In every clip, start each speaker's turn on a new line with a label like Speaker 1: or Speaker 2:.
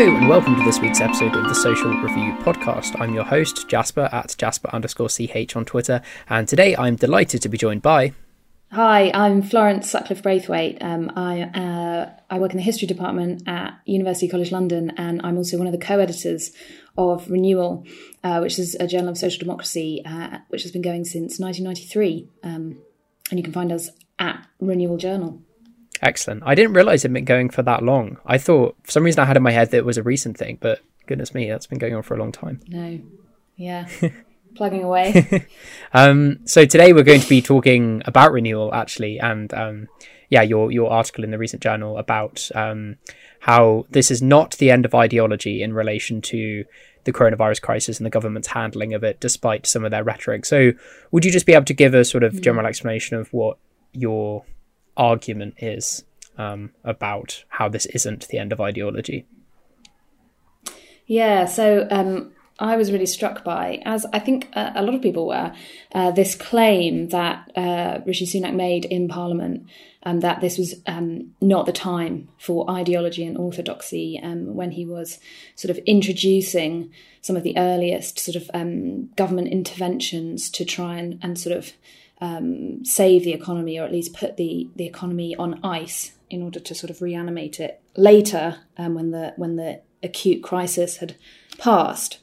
Speaker 1: Hello and welcome to this week's episode of the Social Review podcast. I'm your host, Jasper at Jasper underscore CH on Twitter, and today I'm delighted to be joined by.
Speaker 2: Hi, I'm Florence Sutcliffe Braithwaite. Um, I uh, I work in the history department at University College London, and I'm also one of the co-editors of Renewal, uh, which is a journal of social democracy, uh, which has been going since 1993. Um, and you can find us at Renewal Journal.
Speaker 1: Excellent. I didn't realize it'd been going for that long. I thought for some reason I had in my head that it was a recent thing, but goodness me, that's been going on for a long time.
Speaker 2: No, yeah, plugging away.
Speaker 1: um, so today we're going to be talking about renewal, actually, and um, yeah, your your article in the recent journal about um, how this is not the end of ideology in relation to the coronavirus crisis and the government's handling of it, despite some of their rhetoric. So, would you just be able to give a sort of general explanation of what your argument is um, about how this isn't the end of ideology?
Speaker 2: Yeah, so um, I was really struck by, as I think uh, a lot of people were, uh, this claim that uh, Rishi Sunak made in Parliament um, that this was um, not the time for ideology and orthodoxy um, when he was sort of introducing some of the earliest sort of um, government interventions to try and, and sort of um, save the economy or at least put the, the economy on ice in order to sort of reanimate it later um, when the when the acute crisis had passed.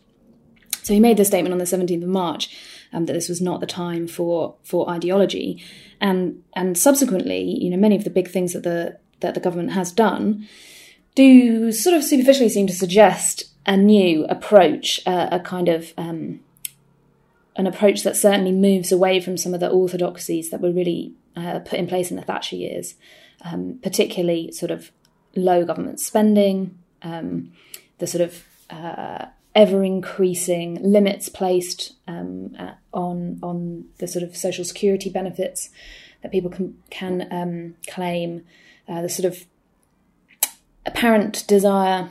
Speaker 2: So he made the statement on the 17th of March um, that this was not the time for for ideology, and and subsequently, you know, many of the big things that the that the government has done do sort of superficially seem to suggest a new approach, uh, a kind of um, an approach that certainly moves away from some of the orthodoxies that were really uh, put in place in the Thatcher years, um, particularly sort of low government spending, um, the sort of uh, ever increasing limits placed um, at, on on the sort of social security benefits that people can can um, claim, uh, the sort of apparent desire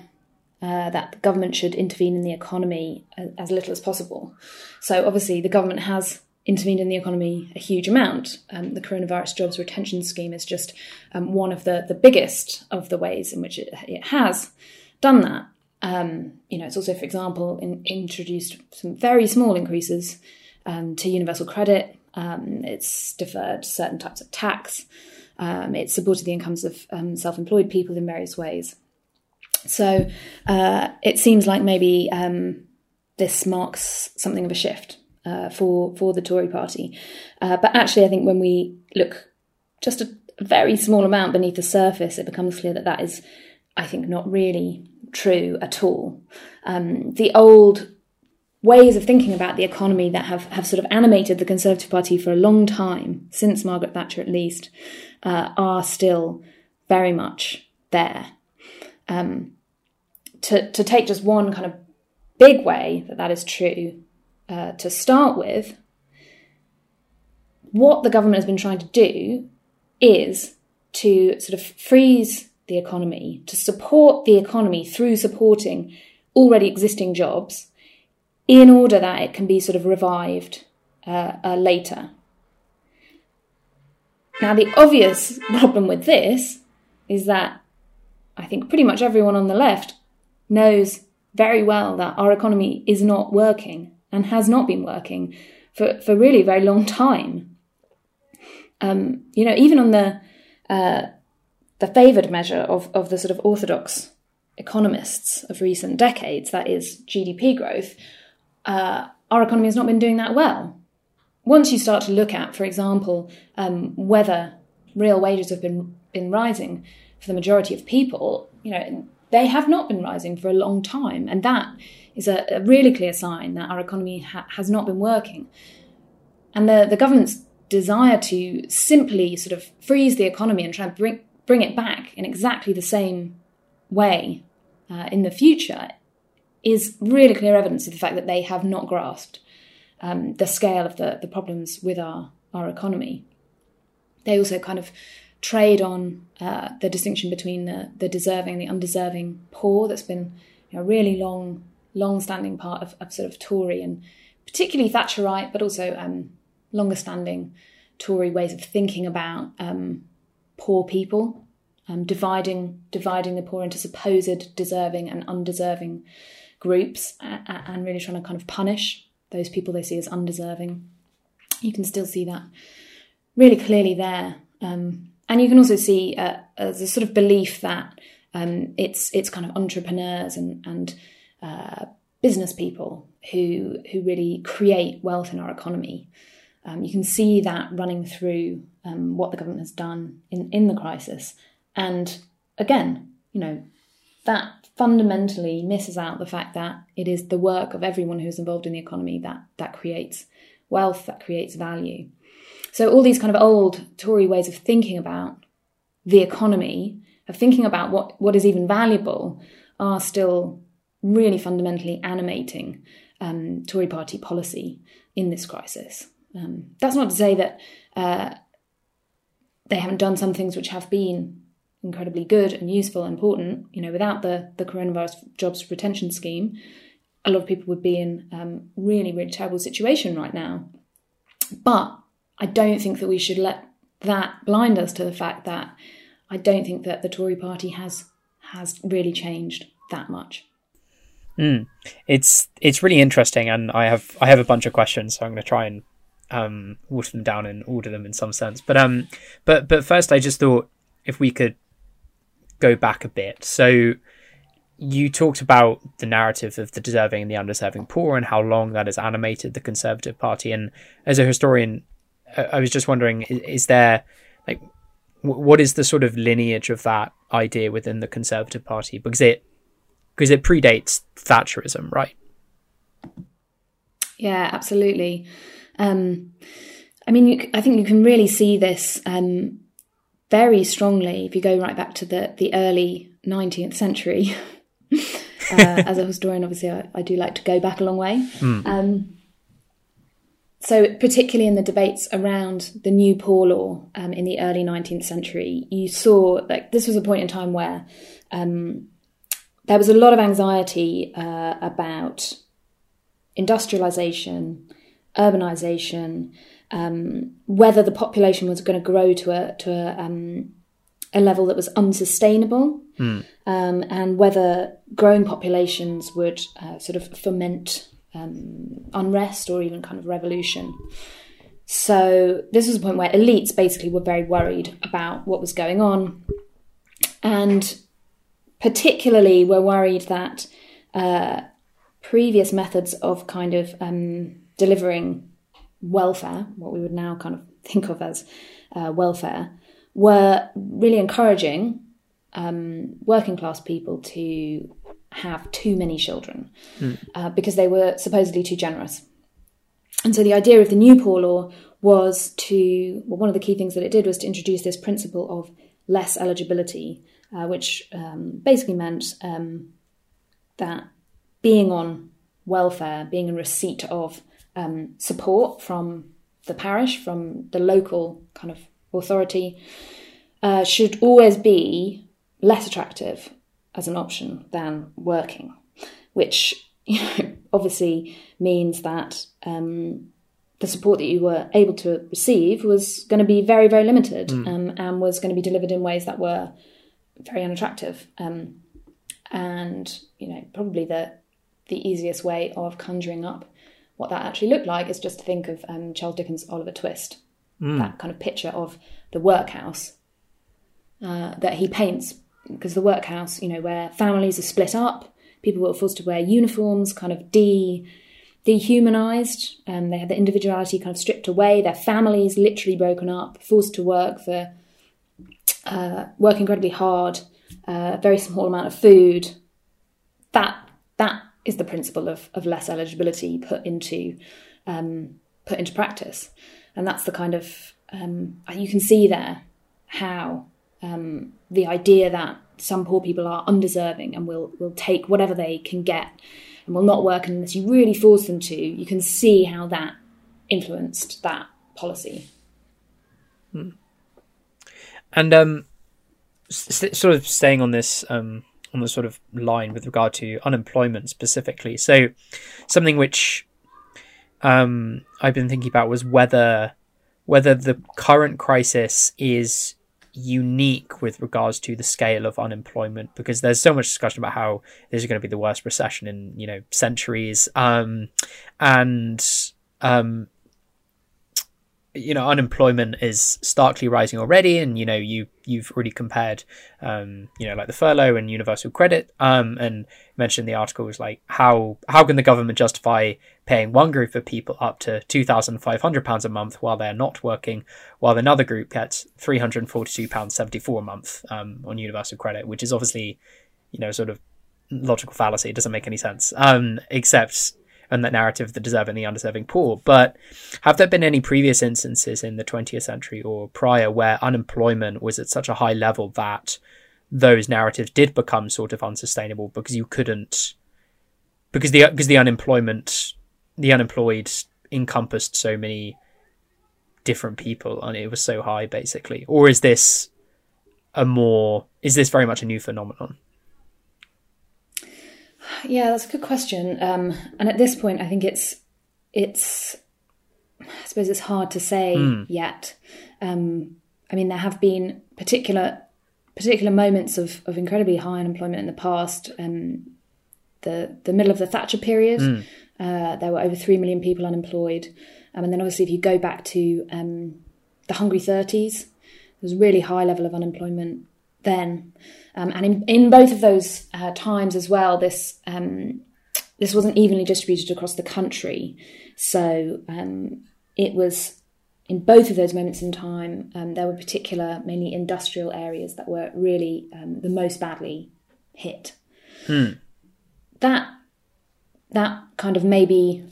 Speaker 2: uh, that the government should intervene in the economy as, as, little as possible. So, obviously, the government has intervened in the economy a huge amount. Um, the coronavirus jobs retention scheme is just um, one of the, the biggest of the ways in which it, it has done that. Um, you know, it's also, for example, in, introduced some very small increases um, to universal credit. Um, it's deferred certain types of tax. Um, it's supported the incomes of self-employed people in various ways. So uh, it seems like maybe um, this marks something of a shift uh, for for the Tory party. Uh, but actually, I think when we look just a very small amount beneath the surface, it becomes clear that that is, I think, not really true at all. Um, the old ways of thinking about the economy that have, have sort of animated the Conservative Party for a long time, since Margaret Thatcher at least, uh, are still very much there. Um, to, to take just one kind of big way that that is true uh, to start with, what the government has been trying to do is to sort of freeze the economy, to support the economy through supporting already existing jobs in order that it can be sort of revived uh, uh, later. Now, the obvious problem with this is that I think pretty much everyone on the left knows very well that our economy is not working and has not been working for, for really a very long time. Um, you know, even on the uh, the favoured measure of, of the sort of orthodox economists of recent decades, that is GDP growth, uh, our economy has not been doing that well. Once you start to look at, for example, um, whether real wages have been been rising for the majority of people, you know, they have not been rising for a long time. And that is a, a really clear sign that our economy ha- has not been working. And the, the government's desire to simply sort of freeze the economy and try and bring, bring it back in exactly the same way uh, in the future is really clear evidence of the fact that they have not grasped um, the scale of the, the problems with our, our economy. They also kind of trade on uh, the distinction between the, the deserving and the undeserving poor that's been a really long, long standing part of, of, sort of Tory and particularly Thatcherite, but also um, longer standing Tory ways of thinking about um, poor people um, dividing dividing the poor into supposed deserving and undeserving groups, and, and really trying to kind of punish those people they see as undeserving. You can still see that really clearly there, um, and you can also see uh, as a sort of belief that um, it's it's kind of entrepreneurs and and uh, business people who who really create wealth in our economy. Um, you can see that running through um, what the government has done in, in the crisis. And again, you know, that fundamentally misses out the fact that it is the work of everyone who's involved in the economy that that creates wealth, that creates value. So all these kind of old Tory ways of thinking about the economy, of thinking about what, what is even valuable, are still really fundamentally animating um, Tory party policy in this crisis. Um, that's not to say that uh, they haven't done some things which have been incredibly good and useful and important. You know, without the the coronavirus jobs retention scheme, a lot of people would be in um, really really terrible situation right now. But I don't think that we should let that blind us to the fact that I don't think that the Tory party has has really changed that much.
Speaker 1: Mm. It's it's really interesting, and I have I have a bunch of questions, so I'm going to try and um, water them down and order them in some sense. But um, but but first, I just thought if we could go back a bit. So you talked about the narrative of the deserving and the undeserving poor and how long that has animated the Conservative Party. And as a historian, I was just wondering: is there like what is the sort of lineage of that idea within the Conservative Party? Because it because it predates Thatcherism, right?
Speaker 2: Yeah, absolutely. Um, I mean, you, I think you can really see this um, very strongly if you go right back to the, the early 19th century. uh, as a historian, obviously, I, I, do like to go back a long way. Mm. Um, so, particularly in the debates around the new poor law um, in the early 19th century, you saw like this was a point in time where um, there was a lot of anxiety uh, about industrialization, urbanization, um, whether the population was going to grow to a to a, um, a level that was unsustainable, mm. um, and whether growing populations would uh, sort of foment um, unrest or even kind of revolution. So this was a point where elites basically were very worried about what was going on, and particularly were worried that uh, previous methods of kind of um, delivering welfare, what we would now kind of think of as uh, welfare, were really encouraging um, working class people to have too many children mm. uh, because they were supposedly too generous. And so the idea of the new poor law was to, well, one of the key things that it did was to introduce this principle of less eligibility, uh, which um, basically meant um, that being on welfare, being in receipt of um, support from the parish, from the local kind of authority, uh, should always be less attractive as an option than working, which you know, obviously means that um, the support that you were able to receive was going to be very, very limited mm. um, and was going to be delivered in ways that were very unattractive. Um, and, you know, probably the, the easiest way of conjuring up what that actually looked like is just to think of um, Charles Dickens' Oliver Twist, mm. that kind of picture of the workhouse uh, that he paints. Because the workhouse, you know, where families are split up, people were forced to wear uniforms, kind of de dehumanized. Um, they had their individuality kind of stripped away. Their families literally broken up, forced to work for uh, work incredibly hard, uh, very small amount of food. That that is the principle of, of less eligibility put into um, put into practice, and that's the kind of um, you can see there how um, the idea that some poor people are undeserving and will will take whatever they can get and will not work unless you really force them to. You can see how that influenced that policy.
Speaker 1: Hmm. And um, st- sort of staying on this um, on the sort of line with regard to unemployment specifically. So something which um, I've been thinking about was whether whether the current crisis is unique with regards to the scale of unemployment because there's so much discussion about how this is going to be the worst recession in you know centuries. Um, and um, you know unemployment is starkly rising already and you know you you've already compared um you know like the furlough and universal credit um and mentioned the article was like how how can the government justify paying one group of people up to 2500 pounds a month while they're not working while another group gets 342 pounds 74 a month um on universal credit which is obviously you know sort of logical fallacy. It doesn't make any sense. Um except and that narrative of the deserving and the undeserving poor. But have there been any previous instances in the 20th century or prior where unemployment was at such a high level that those narratives did become sort of unsustainable because you couldn't because the because the unemployment the unemployed encompassed so many different people and it was so high basically or is this a more is this very much a new phenomenon
Speaker 2: yeah, that's a good question. Um, and at this point, I think it's it's I suppose it's hard to say mm. yet. Um, I mean, there have been particular particular moments of, of incredibly high unemployment in the past. Um, the the middle of the Thatcher period, mm. uh, there were over three million people unemployed, um, and then obviously if you go back to um, the Hungry Thirties, there was a really high level of unemployment then. Um, and in, in both of those uh, times as well, this um, this wasn't evenly distributed across the country. So um, it was in both of those moments in time, um, there were particular, mainly industrial areas that were really um, the most badly hit. Hmm. That that kind of maybe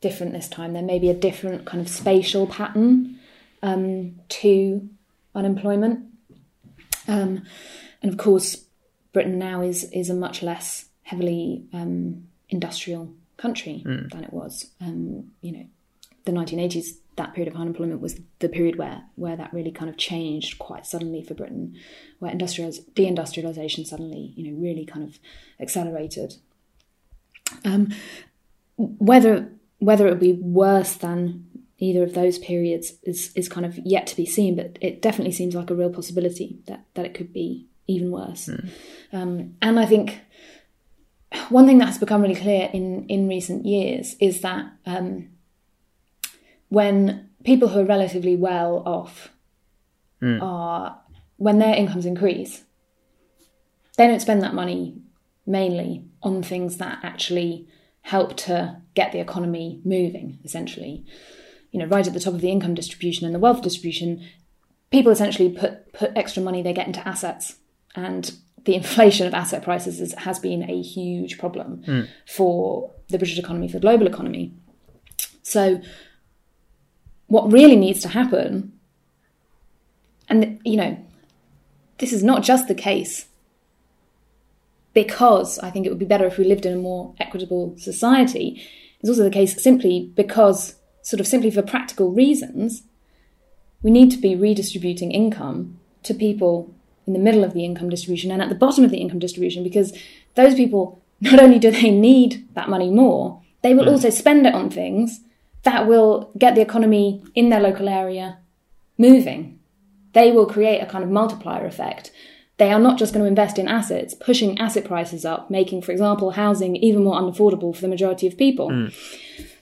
Speaker 2: different this time. There may be a different kind of spatial pattern um, to unemployment. Um, and of course, Britain now is is a much less heavily um, industrial country mm. than it was. Um, you know, the 1980s, that period of unemployment was the period where where that really kind of changed quite suddenly for Britain, where industrializ- deindustrialization suddenly, you know, really kind of accelerated. Um, whether whether it would be worse than either of those periods is is kind of yet to be seen, but it definitely seems like a real possibility that that it could be even worse. Mm. Um, and I think one thing that has become really clear in in recent years is that um, when people who are relatively well off mm. are when their incomes increase, they don't spend that money mainly on things that actually help to get the economy moving. Essentially, you know, right at the top of the income distribution and the wealth distribution, people essentially put put extra money they get into assets and the inflation of asset prices is, has been a huge problem mm. for the British economy, for the global economy. So, what really needs to happen, and you know, this is not just the case because I think it would be better if we lived in a more equitable society. It's also the case simply because, sort of simply for practical reasons, we need to be redistributing income to people in the middle of the income distribution and at the bottom of the income distribution because those people not only do they need that money more, they will mm. also spend it on things that will get the economy in their local area moving. They will create a kind of multiplier effect. They are not just going to invest in assets, pushing asset prices up, making, for example, housing even more unaffordable for the majority of people. Mm.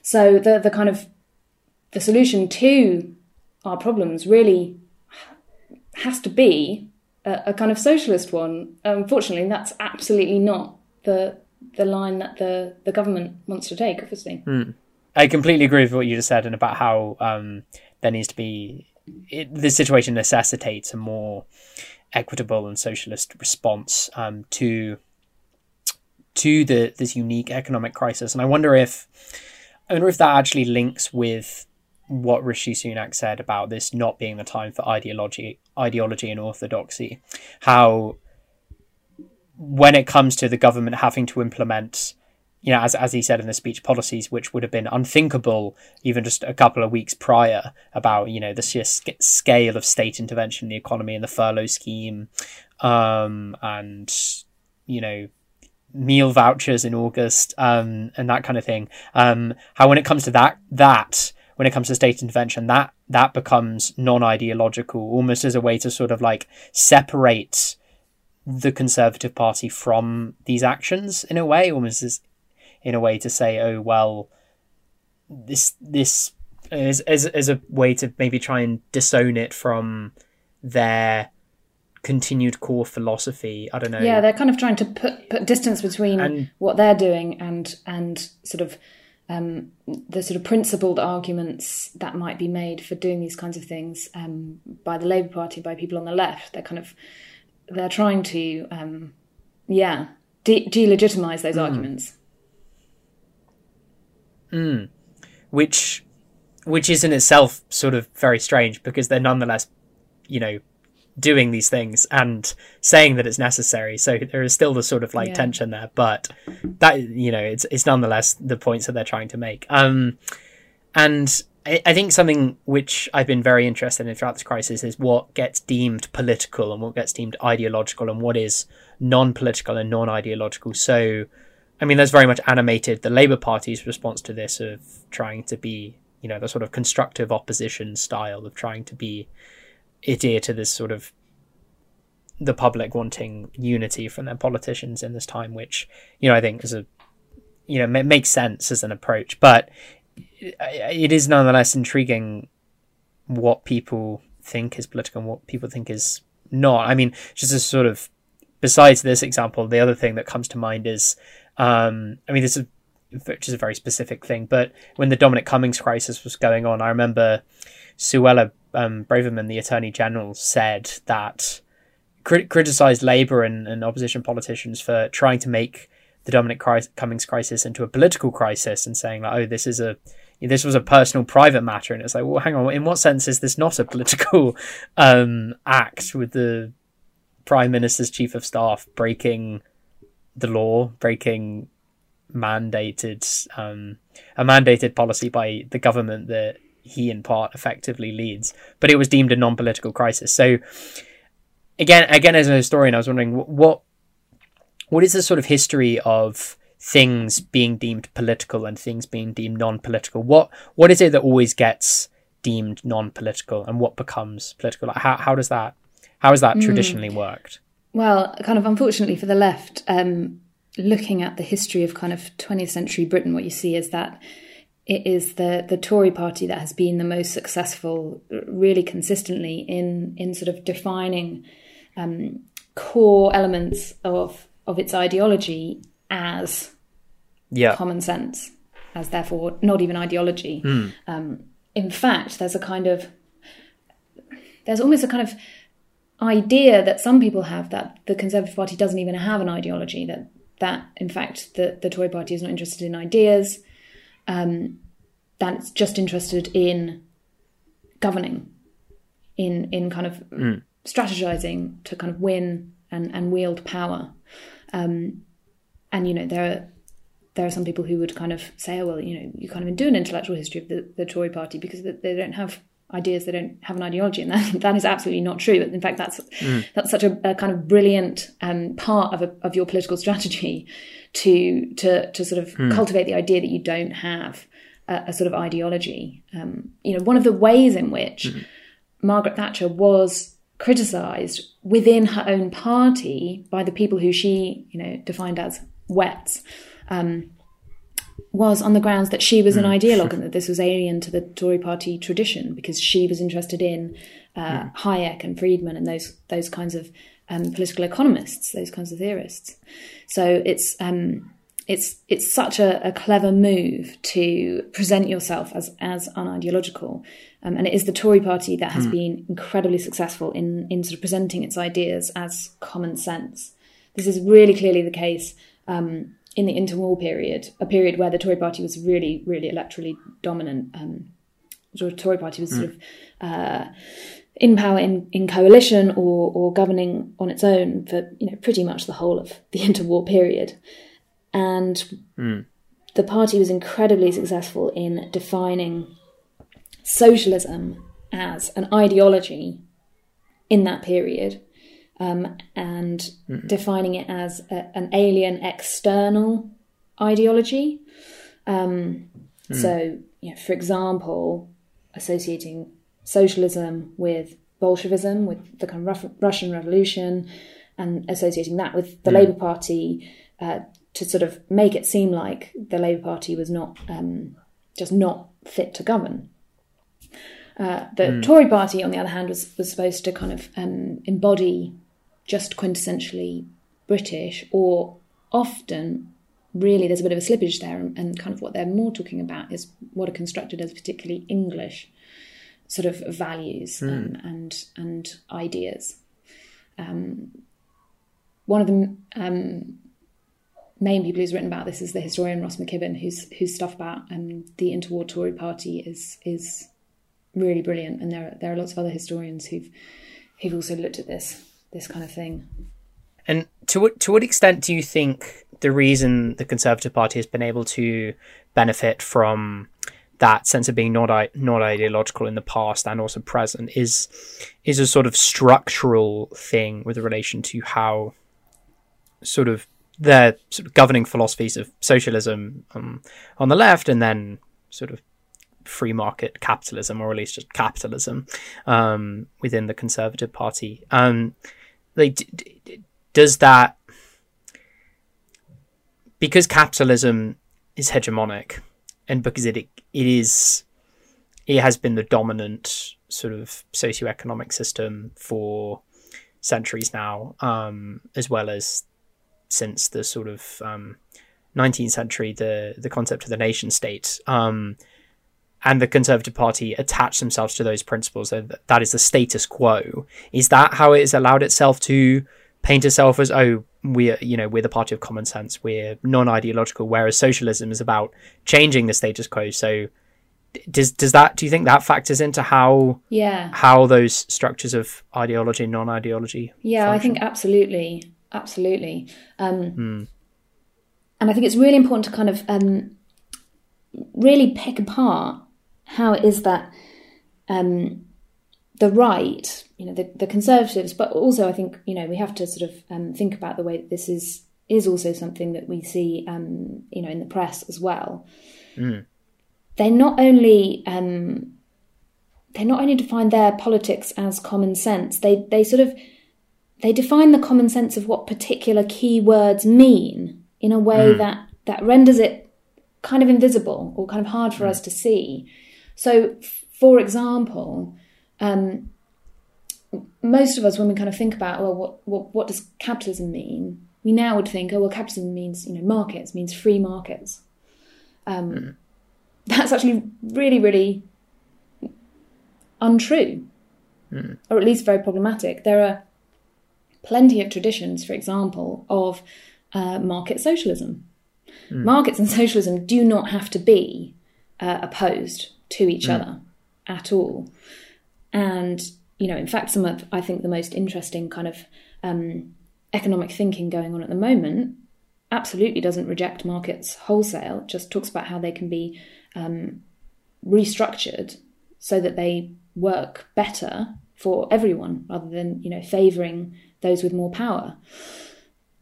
Speaker 2: So the the kind of the solution to our problems really has to be a, a kind of socialist one. Unfortunately, that's absolutely not the the line that the the government wants to take. Obviously,
Speaker 1: mm. I completely agree with what you just said, and about how um, there needs to be it, this situation necessitates a more equitable and socialist response um, to to the this unique economic crisis. And I wonder if I wonder if that actually links with what Rishi Sunak said about this not being the time for ideology, ideology and orthodoxy. How, when it comes to the government having to implement, you know, as as he said in the speech, policies which would have been unthinkable even just a couple of weeks prior about you know the sheer sc- scale of state intervention in the economy and the furlough scheme, um, and you know meal vouchers in August um, and that kind of thing. Um, how when it comes to that that when it comes to state intervention, that that becomes non-ideological, almost as a way to sort of like separate the Conservative Party from these actions in a way, almost as in a way to say, oh well, this this is as as a way to maybe try and disown it from their continued core philosophy. I don't know.
Speaker 2: Yeah, they're kind of trying to put put distance between
Speaker 1: And-
Speaker 2: what they're doing and and sort of um, the sort of principled arguments that might be made for doing these kinds of things um, by the Labour Party, by people on the left. They're kind of they're trying to um, yeah de- delegitimize those arguments.
Speaker 1: which which is in itself sort of very strange because they're nonetheless you know doing these things and saying that it's necessary. So there is still the sort of like
Speaker 2: Yeah.
Speaker 1: tension there but that you know it's it's nonetheless the points that they're trying to make. Um and I, I think something which I've been very interested in throughout this crisis is what gets deemed political and what gets deemed ideological and what is non-political and non-ideological. So I mean, there's very much animated the Labour Party's response to this of trying to be, you know, the sort of constructive opposition style of trying to be adhere to this sort of the public wanting unity from their politicians in this time, which you know I think is a you know ma- makes sense as an approach, but it, is nonetheless intriguing what people think is political and what people think is not. I mean, just as sort of besides this example, the other thing that comes to mind is, um, I mean, this is which is a very specific thing, but when the Dominic Cummings crisis was going on, I remember Suella um, Braverman, the Attorney General, said that crit- criticized Labour and, and opposition politicians for trying to make the Dominic Cummings crisis into a political crisis and saying like, oh, this is a this was a personal, private matter, and it's like, well, hang on, in what sense is this not a political um, act with the Prime Minister's chief of staff breaking the law, breaking mandated um, a mandated policy by the government that he in part effectively leads, but it was deemed a non-political crisis. So again, again, as a historian, I was wondering what what is the sort of history of things being deemed political and things being deemed non-political? What what is it that always gets deemed non-political and what becomes political? Like how how does that how has that traditionally worked?
Speaker 2: Well, kind of unfortunately for the left, um, looking at the history of kind of 20th century Britain, what you see is that it is the the Tory party that has been the most successful, really consistently in in sort of defining um, core elements of of its ideology as
Speaker 1: Yeah.
Speaker 2: common sense, as therefore not even ideology. Um, in fact, there's a kind of there's almost a kind of idea that some people have that the Conservative Party doesn't even have an ideology. That that in fact the the Tory Party is not interested in ideas. Um, that it's just interested in governing, in in kind of strategizing to kind of win and and wield power. Um, and you know there are there are some people who would kind of say, oh, well, you know, you can't even do an intellectual history of the, the Tory party because they don't have ideas, they don't have an ideology, and that, that is absolutely not true. but In fact, that's that's such a, a kind of brilliant um, part of a, of your political strategy to to to sort of cultivate the idea that you don't have a, a sort of ideology. Um, you know, one of the ways in which Margaret Thatcher was criticised within her own party by the people who she, you know, defined as wets, um, was on the grounds that she was an ideologue and that this was alien to the Tory party tradition because she was interested in uh, Hayek and Friedman and those those kinds of um, political economists, those kinds of theorists. So it's um, it's it's such a, a clever move to present yourself as as unideological, um, and it is the Tory party that has been incredibly successful in in sort of presenting its ideas as common sense. This is really clearly the case um, in the interwar period, a period where the Tory party was really really electorally dominant. Um, the Tory party was sort of uh, in power in, in coalition or or governing on its own for you know pretty much the whole of the interwar period and the party was incredibly successful in defining socialism as an ideology in that period um, and defining it as a, an alien external ideology. Um, So you know, for example, associating socialism with Bolshevism, with the kind of Russian Revolution, and associating that with the mm. Labour Party uh, to sort of make it seem like the Labour Party was not um, just not fit to govern. Uh, the mm. Tory Party, on the other hand, was was supposed to kind of um, embody just quintessentially British, or often really there's a bit of a slippage there, and, and kind of what they're more talking about is what are constructed as particularly English sort of values mm. and, and and ideas. Um, one of the um, main people who's written about this is the historian Ross McKibben, whose whose stuff about um, the interwar Tory Party is is really brilliant, and there there are lots of other historians who've who've also looked at this this kind of thing.
Speaker 1: And to what to what extent do you think the reason the Conservative Party has been able to benefit from that sense of being not not ideological in the past and also present is is a sort of structural thing with relation to how sort of their sort of governing philosophies of socialism um, on the left and then sort of free market capitalism or at least just capitalism um, within the conservative party um, like does that because capitalism is hegemonic and because it it is it has been the dominant sort of socioeconomic system for centuries now, um, as well as since the sort of um, 19th century, the the concept of the nation state. Um, and the Conservative Party attach themselves to those principles. That is the status quo. Is that how it has allowed itself to paint itself as, oh, we're you know we're the party of common sense we're non-ideological whereas socialism is about changing the status quo so does does that do you think that factors into how
Speaker 2: yeah
Speaker 1: how those structures of ideology and non-ideology
Speaker 2: yeah function? i think absolutely absolutely um, mm. and i think it's really important to kind of um, really pick apart how it is that um, the right, you know, the, the conservatives, but also I think you know we have to sort of um, think about the way that this is is also something that we see, um, you know, in the press as well. Mm. They not only um, they not only define their politics as common sense, they they sort of they define the common sense of what particular keywords mean in a way mm. that that renders it kind of invisible or kind of hard for mm. us to see. So, for example, um, most of us, when we kind of think about, well, what, what, what does capitalism mean? We now would think, oh, well, capitalism means, you know, markets, means free markets. Um, mm. That's actually really, really untrue, mm. or at least very problematic. There are plenty of traditions, for example, of uh, market socialism. Mm. Markets and socialism do not have to be uh, opposed to each mm. other at all. And, you know, in fact, some of, I think, the most interesting kind of um, economic thinking going on at the moment absolutely doesn't reject markets wholesale, just talks about how they can be um, restructured so that they work better for everyone rather than, you know, favouring those with more power.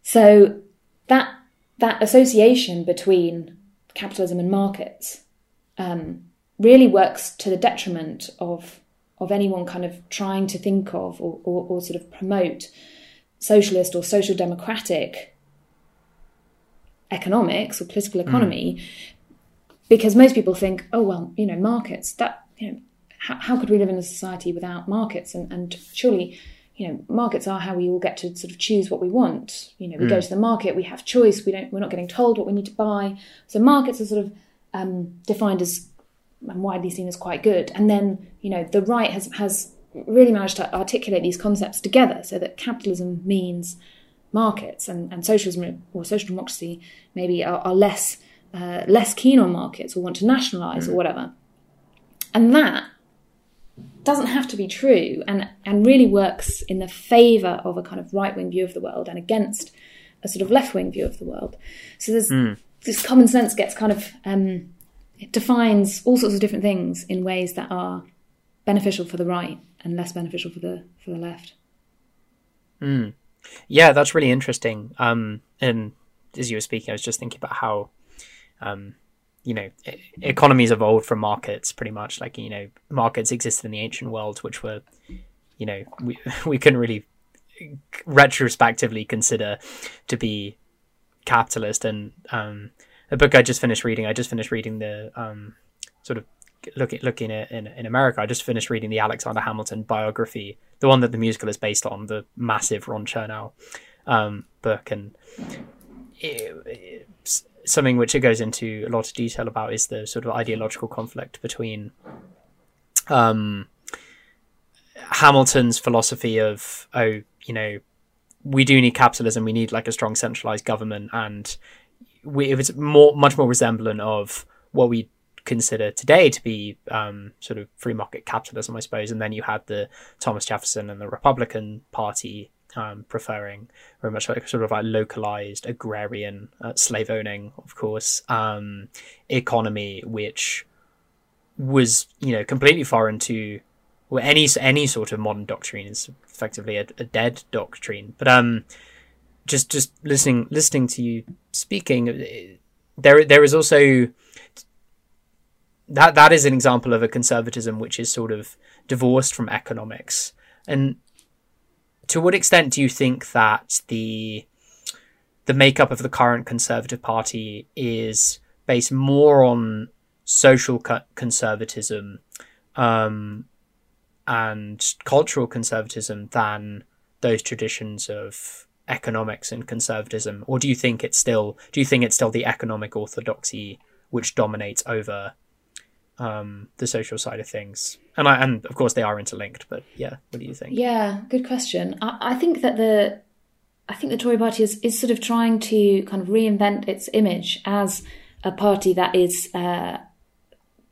Speaker 2: So that that association between capitalism and markets um, really works to the detriment of of anyone kind of trying to think of or, or, or sort of promote socialist or social democratic economics or political economy mm. because most people think oh well you know markets that you know how, how could we live in a society without markets and, and surely you know markets are how we all get to sort of choose what we want you know we mm. go to the market we have choice we don't we're not getting told what we need to buy so markets are sort of um, defined as and widely seen as quite good. And then, you know, the right has has really managed to articulate these concepts together so that capitalism means markets and, and socialism or social democracy maybe are, are less uh, less keen on markets or want to nationalize mm. or whatever. And that doesn't have to be true and, and really works in the favor of a kind of right wing view of the world and against a sort of left wing view of the world. So there's mm. this common sense gets kind of um, it defines all sorts of different things in ways that are beneficial for the right and less beneficial for the for the left.
Speaker 1: Mm. Yeah, that's really interesting. Um, and as you were speaking, I was just thinking about how um, you know economies evolved from markets pretty much like you know markets existed in the ancient world which were you know we we couldn't really retrospectively consider to be capitalist and um the book I just finished reading. I just finished reading the um sort of looking looking at in, in America I just finished reading the Alexander Hamilton biography the one that the musical is based on the massive Ron Chernow um book. And it, something which it goes into a lot of detail about is the sort of ideological conflict between um, Hamilton's philosophy of oh you know we do need capitalism we need like a strong centralized government and we, it was more much more resemblant of what we consider today to be um, sort of free market capitalism I suppose and then you had the Thomas Jefferson and the Republican Party um, preferring very much like sort of like localized agrarian uh, slave owning, of course, um, economy, which was you know completely foreign to well, any any sort of modern doctrine is effectively a, a dead doctrine. But um, just just listening listening to you speaking, uh, there there is also that that is an example of a conservatism which is sort of divorced from economics. And to what extent do you think that the the makeup of the current Conservative Party is based more on social co- conservatism um, and cultural conservatism than those traditions of economics and conservatism, or do you think it's still do you think it's still the economic orthodoxy which dominates over um, the social side of things. And I, and of course they are interlinked, but yeah, what do you think?
Speaker 2: Yeah, good question. I, I think that the I think the Tory party is, is sort of trying to kind of reinvent its image as a party that is uh,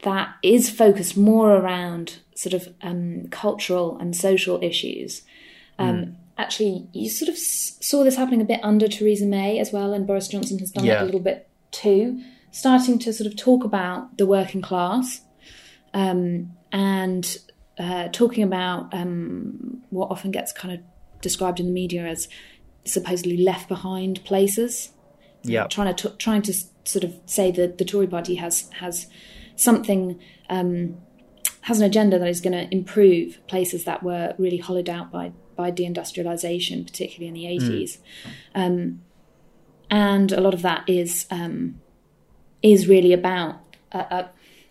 Speaker 2: that is focused more around sort of um, cultural and social issues. Um, mm. Actually, you sort of saw this happening a bit under Theresa May as well, and Boris Johnson has done yeah. it a little bit too starting to sort of talk about the working class um, and uh, talking about um, what often gets kind of described in the media as supposedly left behind places.
Speaker 1: Yeah,
Speaker 2: trying to t- trying to sort of say that the Tory Party has has something um, has an agenda that is going to improve places that were really hollowed out by by deindustrialization, particularly in the eighties. Mm. Um, and a lot of that is um, is really about a, a,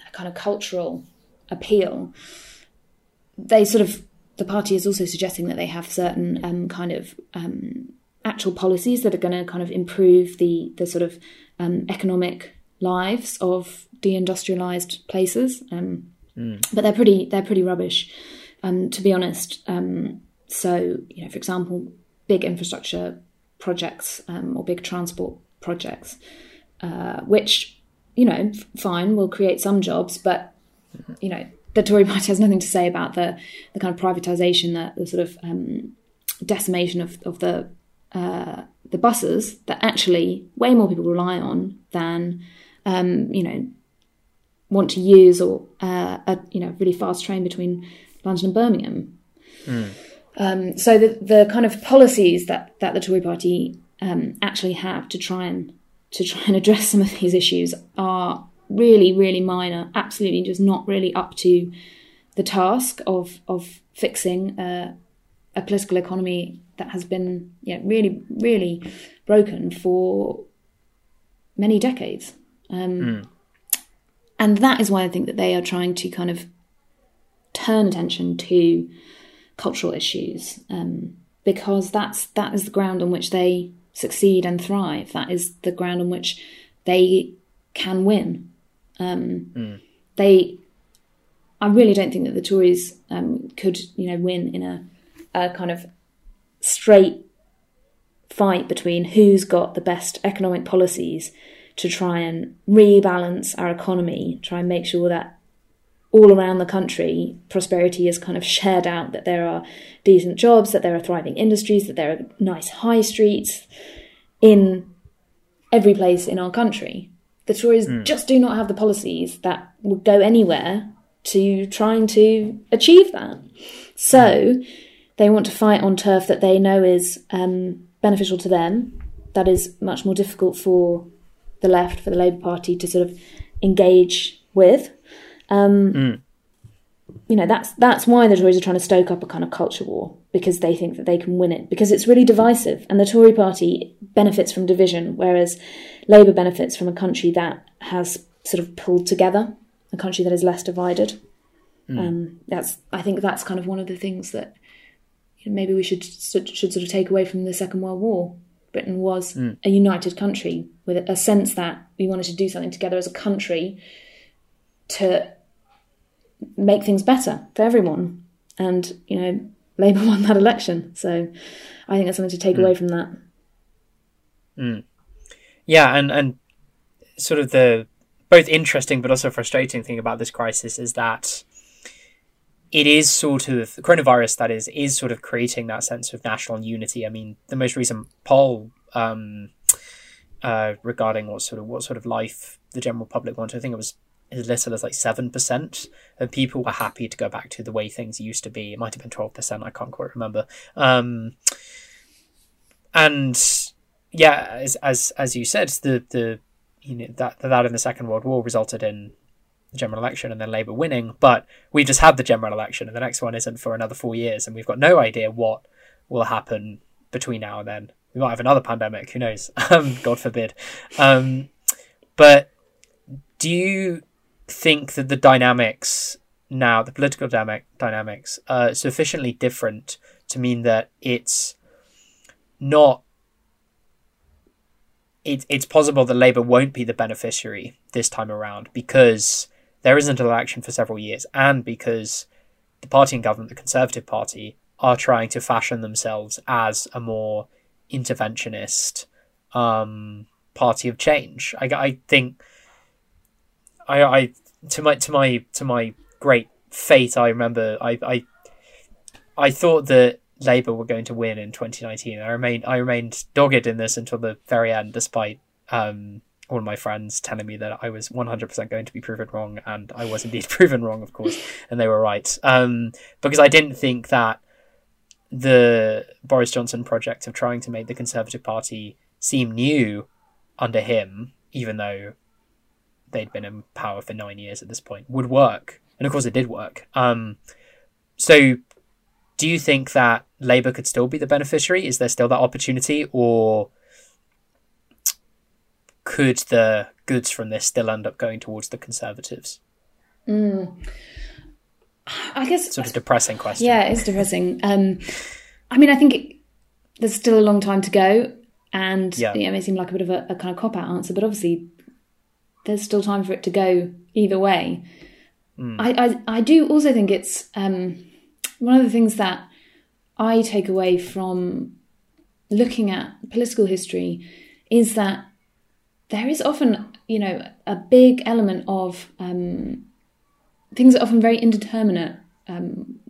Speaker 2: a kind of cultural appeal. They sort of the party is also suggesting that they have certain um, kind of um, actual policies that are going to kind of improve the the sort of um, economic lives of deindustrialized places. Um, mm. But they're pretty they're pretty rubbish, um, to be honest. Um, so you know, for example, big infrastructure projects or big transport projects, uh, which you know, fine, we'll create some jobs, but you know, the Tory party has nothing to say about the the kind of privatisation, the, the sort of um, decimation of of the uh, the buses that actually way more people rely on than um, you know want to use or uh, a you know really fast train between London and Birmingham. Mm. Um, so the the kind of policies that that the Tory party um, actually have to try and to try and address some of these issues are really, really minor, absolutely just not really up to the task of of fixing uh, a political economy that has been yeah really really broken for many decades. Um, mm. And that is why I think that they are trying to kind of turn attention to cultural issues um, because that's that is the ground on which they succeed and thrive. That is the ground on which they can win. Um, mm. They, I really don't think that the Tories um, could, you know, win in a, a kind of straight fight between who's got the best economic policies to try and rebalance our economy, try and make sure that all around the country prosperity is kind of shared out, that there are decent jobs, that there are thriving industries, that there are nice high streets in every place in our country. The Tories mm. just do not have the policies that would go anywhere to trying to achieve that. So mm. they want to fight on turf that they know is um, beneficial to them. That is much more difficult for the left, for the Labour Party to sort of engage with. Um,
Speaker 1: Mm.
Speaker 2: You know, that's that's why the Tories are trying to stoke up a kind of culture war because they think that they can win it because it's really divisive, and the Tory Party benefits from division, whereas Labour benefits from a country that has sort of pulled together, a country that is less divided. Um, that's I think that's kind of one of the things that you know, maybe we should should should sort of take away from the Second World War. Britain was a united country with a sense that we wanted to do something together as a country to make things better for everyone. And you know, Labour won that election, so I think that's something to take away from that.
Speaker 1: Yeah, and and sort of the both interesting but also frustrating thing about this crisis is that it is sort of coronavirus that is is sort of creating that sense of national unity. I mean, the most recent poll um, uh, regarding what sort of what sort of life the general public wanted, I think it was as little as like seven percent of people were happy to go back to the way things used to be. It might have been twelve percent. I can't quite remember. Um, and yeah, as as as you said, the the you know that that in the Second World War resulted in the general election and then Labour winning. But we've just had the general election, and the next one isn't for another four years, and we've got no idea what will happen between now and then. We might have another pandemic. Who knows? God forbid. Um, but do you think that the dynamics now, the political dynamic dynamics, are sufficiently different to mean that it's not it, it's possible that Labour won't be the beneficiary this time around because there isn't an election for several years, and because the party in government, the Conservative Party, are trying to fashion themselves as a more interventionist um, party of change. I, I think I, I to my to my to my great fate, I remember I I, I thought that Labour were going to win in 2019. I remained I remained dogged in this until the very end, despite um, all of my friends telling me that I was 100% going to be proven wrong, and I was indeed proven wrong, of course, and they were right. Um, because I didn't think that the Boris Johnson project of trying to make the Conservative Party seem new under him, even though they'd been in power for nine years at this point, would work. And of course, it did work. Um, so, do you think that Labour could still be the beneficiary? Is there still that opportunity, or could the goods from this still end up going towards the Conservatives?
Speaker 2: I guess
Speaker 1: Sort of depressing question.
Speaker 2: Yeah, it's depressing. Um, I mean, I think it, there's still a long time to go, and
Speaker 1: Yeah.
Speaker 2: you know, it may seem like a bit of a, a kind of cop out answer, but obviously there's still time for it to go either way. I, I I do also think it's um, one of the things that I take away from looking at political history is that there is often, you know, a big element of um, things are often very indeterminate, um,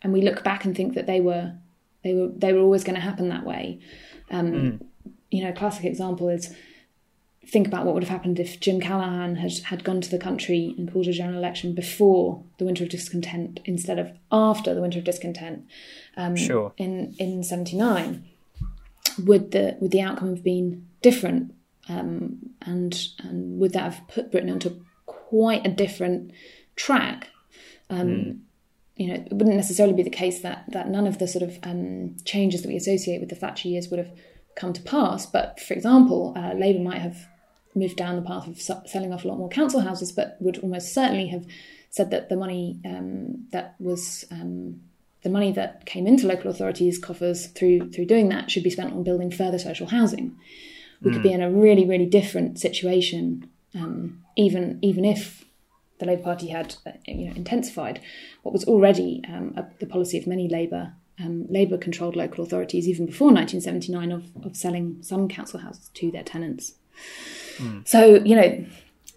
Speaker 2: and we look back and think that they were they were they were always going to happen that way. Um, You know, a classic example is think about what would have happened if Jim Callaghan had had gone to the country and called a general election before the Winter of Discontent instead of after the Winter of Discontent um,
Speaker 1: Sure.
Speaker 2: in in seventy nine. Would the would the outcome have been different? Um, and and would that have put Britain onto quite a different track? Um, You know, it wouldn't necessarily be the case that that none of the sort of um, changes that we associate with the Thatcher years would have come to pass. But for example, uh, Labour might have moved down the path of selling off a lot more council houses, but would almost certainly have said that the money um, that was um, the money that came into local authorities' coffers through through doing that should be spent on building further social housing. We could be in a really really different situation, um, even even if the Labour Party had you know intensified what was already um, a, the policy of many Labour um, Labour controlled local authorities even before 1979 of, of selling some council houses to their tenants. So you know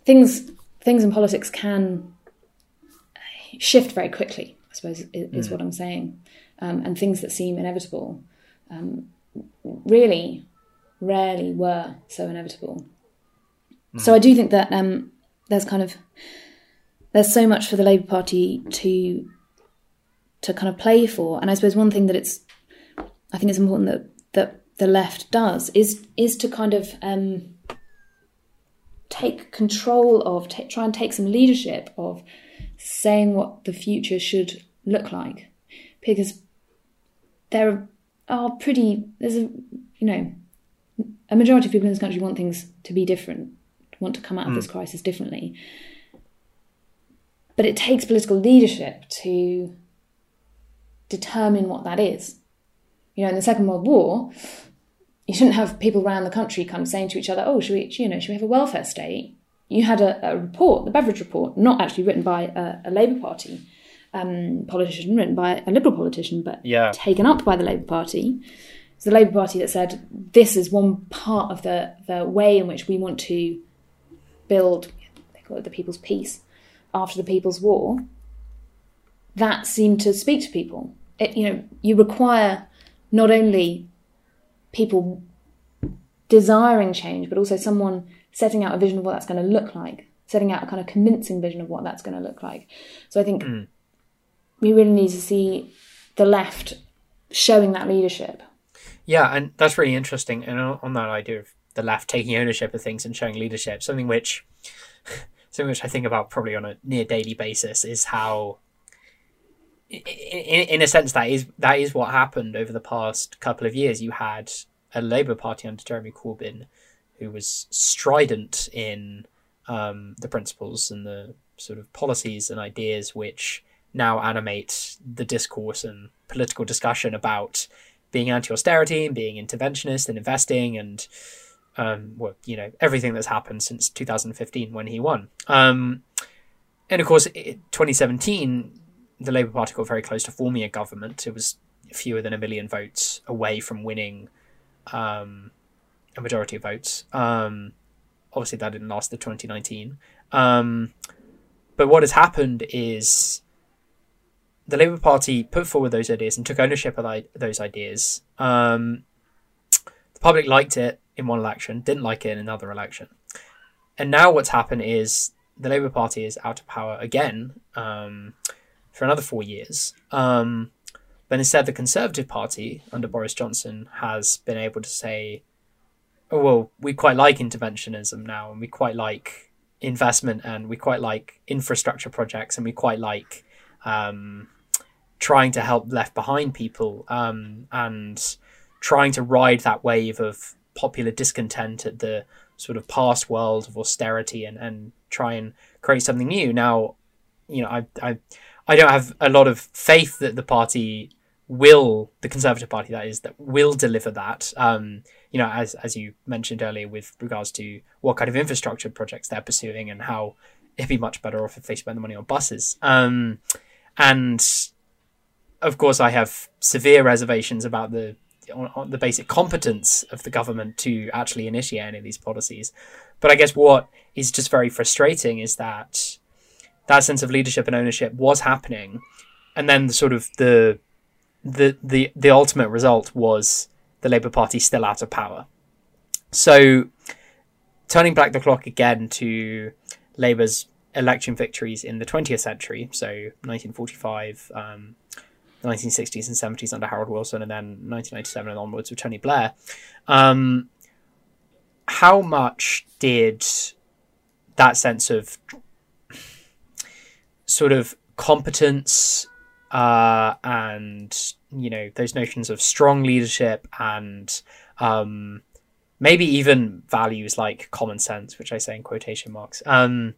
Speaker 2: things things in politics can shift very quickly. I suppose is, is what I'm saying, um, and things that seem inevitable um, really rarely were so inevitable. So I do think that um, there's kind of there's so much for the Labour Party to to kind of play for, and I suppose one thing that it's I think it's important that that the left does is is to kind of um, take control of, t- try and take some leadership of saying what the future should look like, because there are pretty there's a you know a majority of people in this country want things to be different, want to come out of hmm. this crisis differently. But it takes political leadership to determine what that is. You know, in the Second World War, you shouldn't have people around the country kind of saying to each other, "Oh, should we, you know, should we have a welfare state?" You had a, a report, the Beveridge Report, not actually written by a, a Labour Party um, politician, written by a Liberal politician, but
Speaker 1: Yeah.
Speaker 2: taken up by the Labour Party. It's the Labour Party that said this is one part of the the way in which we want to build. They call it the People's Peace after the People's War. That seemed to speak to people. It, you know, you require not only people desiring change, but also someone setting out a vision of what that's going to look like, setting out a kind of convincing vision of what that's going to look like. So I think mm. we really need to see the left showing that leadership.
Speaker 1: Yeah, and that's really interesting. And on, on that idea of the left taking ownership of things and showing leadership, something which, something which I think about probably on a near daily basis is how, in, in, a sense, that is that is what happened over the past couple of years. You had a Labour Party under Jeremy Corbyn, who was strident in um, the principles and the sort of policies and ideas which now animate the discourse and political discussion about being anti-austerity and being interventionist and investing and um, well, you know, everything that's happened since 2015 when he won. Um, and of course, i 2017, the Labour Party got very close to forming a government. It was fewer than a million votes away from winning um, a majority of votes. Um, obviously, that didn't last to 2019. Um, but what has happened is the Labour Party put forward those ideas and took ownership of those ideas. Um, the public liked it in one election, didn't like it in another election. And now what's happened is the Labour Party is out of power again um, for another four years. Um, but instead, the Conservative Party under Boris Johnson has been able to say, oh, well, we quite like interventionism now, and we quite like investment, and we quite like infrastructure projects, and we quite like um, trying to help left behind people um, and trying to ride that wave of popular discontent at the sort of past world of austerity and, and try and create something new. Now, you know, I, I I don't have a lot of faith that the party will, the Conservative Party that is, that will deliver that. Um, you know, as as you mentioned earlier, with regards to what kind of infrastructure projects they're pursuing and how it'd be much better off if they spend the money on buses. Um, and of course, I have severe reservations about the on, on the basic competence of the government to actually initiate any of these policies. But I guess what is just very frustrating is that that sense of leadership and ownership was happening, and then the sort of the the the the ultimate result was the Labour Party still out of power. So, turning back the clock again to Labour's election victories in the 20th century, so 1945, um, 1960s and 70s under Harold Wilson, and then 1997 and onwards with Tony Blair. Um, how much did that sense of sort of competence uh, and you know those notions of strong leadership and um, maybe even values like common sense, which I say in quotation marks, um,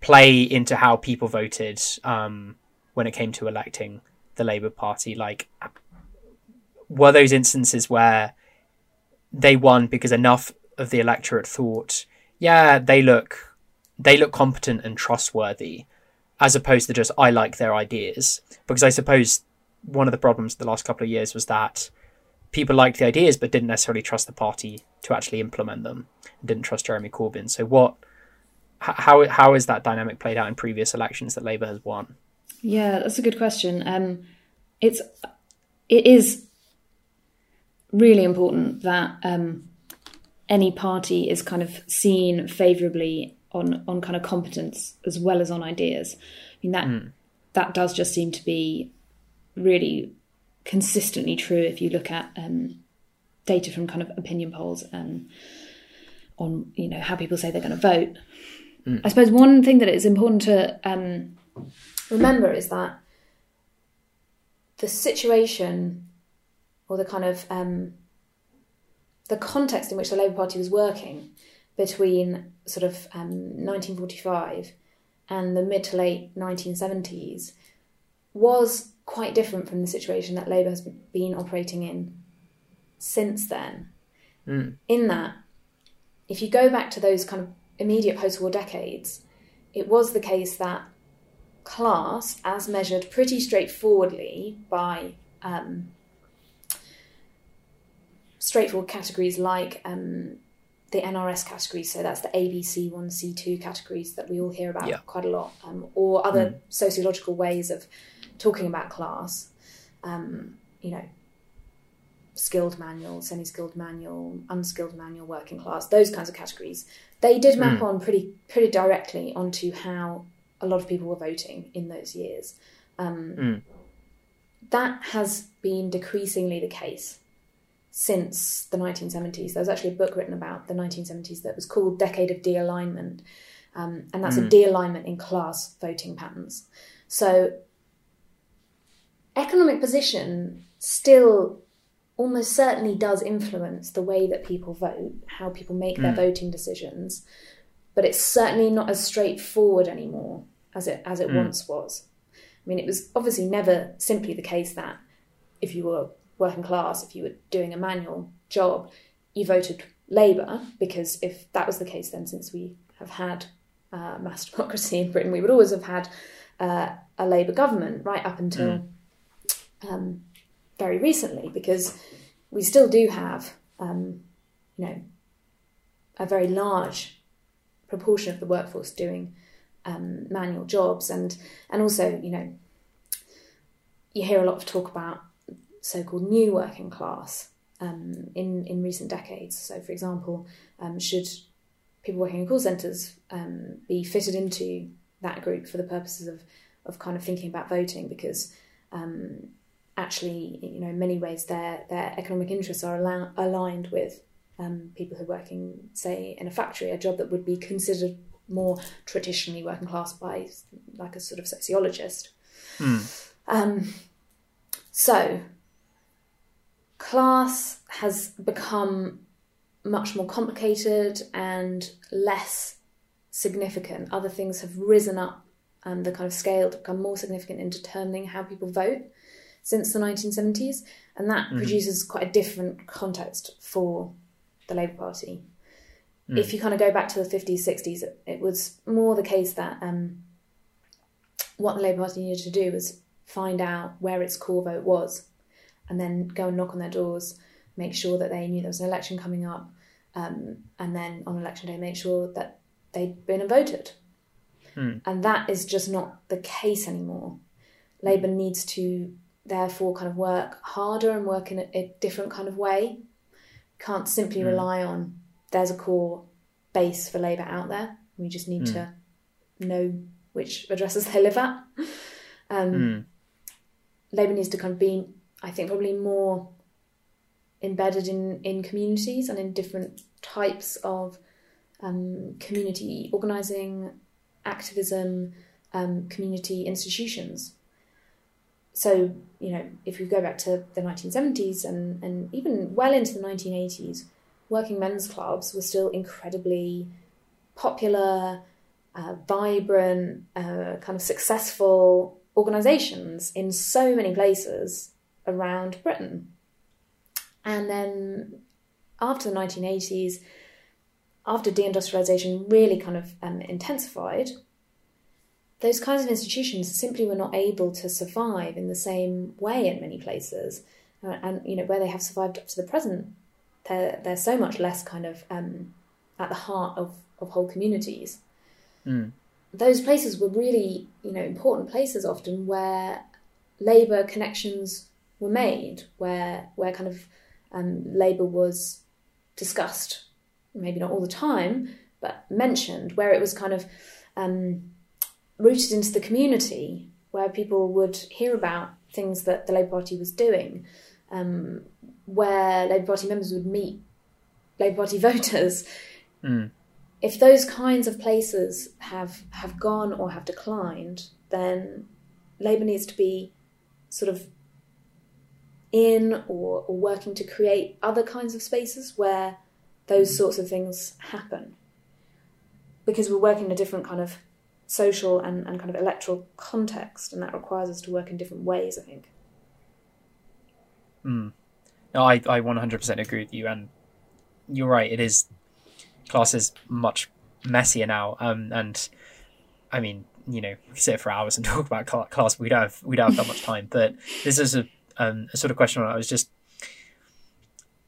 Speaker 1: play into how people voted um, when it came to electing the Labour Party. Like, were those instances where they won because enough of the electorate thought, yeah, they look they look competent and trustworthy, as opposed to just I like their ideas. Because I suppose one of the problems the last couple of years was that people liked the ideas but didn't necessarily trust the party to actually implement them. and Didn't trust Jeremy Corbyn. So what? How how is that dynamic played out in previous elections that Labour has won?
Speaker 2: Yeah, that's a good question. Um, it's it is really important that um, any party is kind of seen favourably on on kind of competence as well as on ideas. I mean that that does just seem to be really consistently true if you look at um, data from kind of opinion polls. Um, on you know how people say they're going to vote. Mm. I suppose one thing that is important to um, remember is that the situation or the kind of um, the context in which the Labour Party was working between sort of um, 1945 and the mid to late 1970s was quite different from the situation that Labour has been operating in since then.
Speaker 1: Mm.
Speaker 2: In that, if you go back to those kind of immediate post war decades, it was the case that class, as measured pretty straightforwardly by um, straightforward categories like um, the NRS categories, so that's the ABC one, C2 categories that we all hear about yeah. quite a lot, um, or other mm. sociological ways of talking about class. Um, you know, skilled manual, semi-skilled manual, unskilled manual, working class, those kinds of categories. They did map mm. on pretty pretty directly onto how a lot of people were voting in those years. Um,
Speaker 1: mm.
Speaker 2: That has been decreasingly the case since the 1970s. There was actually a book written about the 1970s that was called Decade of De-Alignment, um, and that's mm. a de-alignment in class voting patterns. So, economic position still almost certainly does influence the way that people vote, how people make mm. their voting decisions, but it's certainly not as straightforward anymore as it as it mm. once was. I mean, it was obviously never simply the case that if you were working class, if you were doing a manual job, you voted Labour, because if that was the case, then since we have had uh, mass democracy in Britain, we would always have had uh, a Labour government right up until mm. um, very recently, because we still do have, um, you know, a very large proportion of the workforce doing um, manual jobs, and and also, you know, you hear a lot of talk about so-called new working class um, in in recent decades. So, for example, um, should people working in call centres um, be fitted into that group for the purposes of of kind of thinking about voting? Because um, actually, you know, in many ways, their their economic interests are al- aligned with um, people who are working, say, in a factory, a job that would be considered more traditionally working class by like a sort of sociologist.
Speaker 1: Mm.
Speaker 2: Um, so class has become much more complicated and less significant. Other things have risen up and the kind of scale to become more significant in determining how people vote since the 1970s, and that mm-hmm. produces quite a different context for the Labour Party. Mm. If you kind of go back to the 50s, 60s, it, it was more the case that um, what the Labour Party needed to do was find out where its core vote was and then go and knock on their doors, make sure that they knew there was an election coming up, um, and then on election day make sure that they'd been and voted.
Speaker 1: Hmm.
Speaker 2: And that is just not the case anymore. Labour needs to therefore kind of work harder and work in a, a different kind of way. Can't simply hmm. rely on there's a core base for Labour out there. We just need hmm. to know which addresses they live at. Um, Labour needs to kind of be I think probably more embedded in, in communities and in different types of um, community organising, activism, um, community institutions. So, you know, if we go back to the 1970s and, and even well into the 1980s, working men's clubs were still incredibly popular, uh, vibrant, uh, kind of successful organisations in so many places around Britain. And then after the 1980s, after deindustrialization really kind of um, intensified, those kinds of institutions simply were not able to survive in the same way in many places. Uh, and, you know, where they have survived up to the present, they're, they're so much less kind of um, at the heart of, of whole communities.
Speaker 1: Mm.
Speaker 2: Those places were really, you know, important places often where labour connections were made, where where kind of um, labour was discussed, maybe not all the time, but mentioned, where it was kind of um, rooted into the community, where people would hear about things that the Labour Party was doing, um, where Labour Party members would meet Labour Party voters
Speaker 1: Mm.
Speaker 2: If those kinds of places have have gone or have declined, then Labour needs to be sort of in or, or working to create other kinds of spaces where those sorts of things happen. Because we're working in a different kind of social and, and kind of electoral context, and that requires us to work in different ways, I think.
Speaker 1: Mm. No, I, I 100% agree with you, and you're right. It is class is much messier now, um, and I mean, you know, we sit for hours and talk about class. We don't have we don't have that much time, but this is a, um, a sort of question. I was just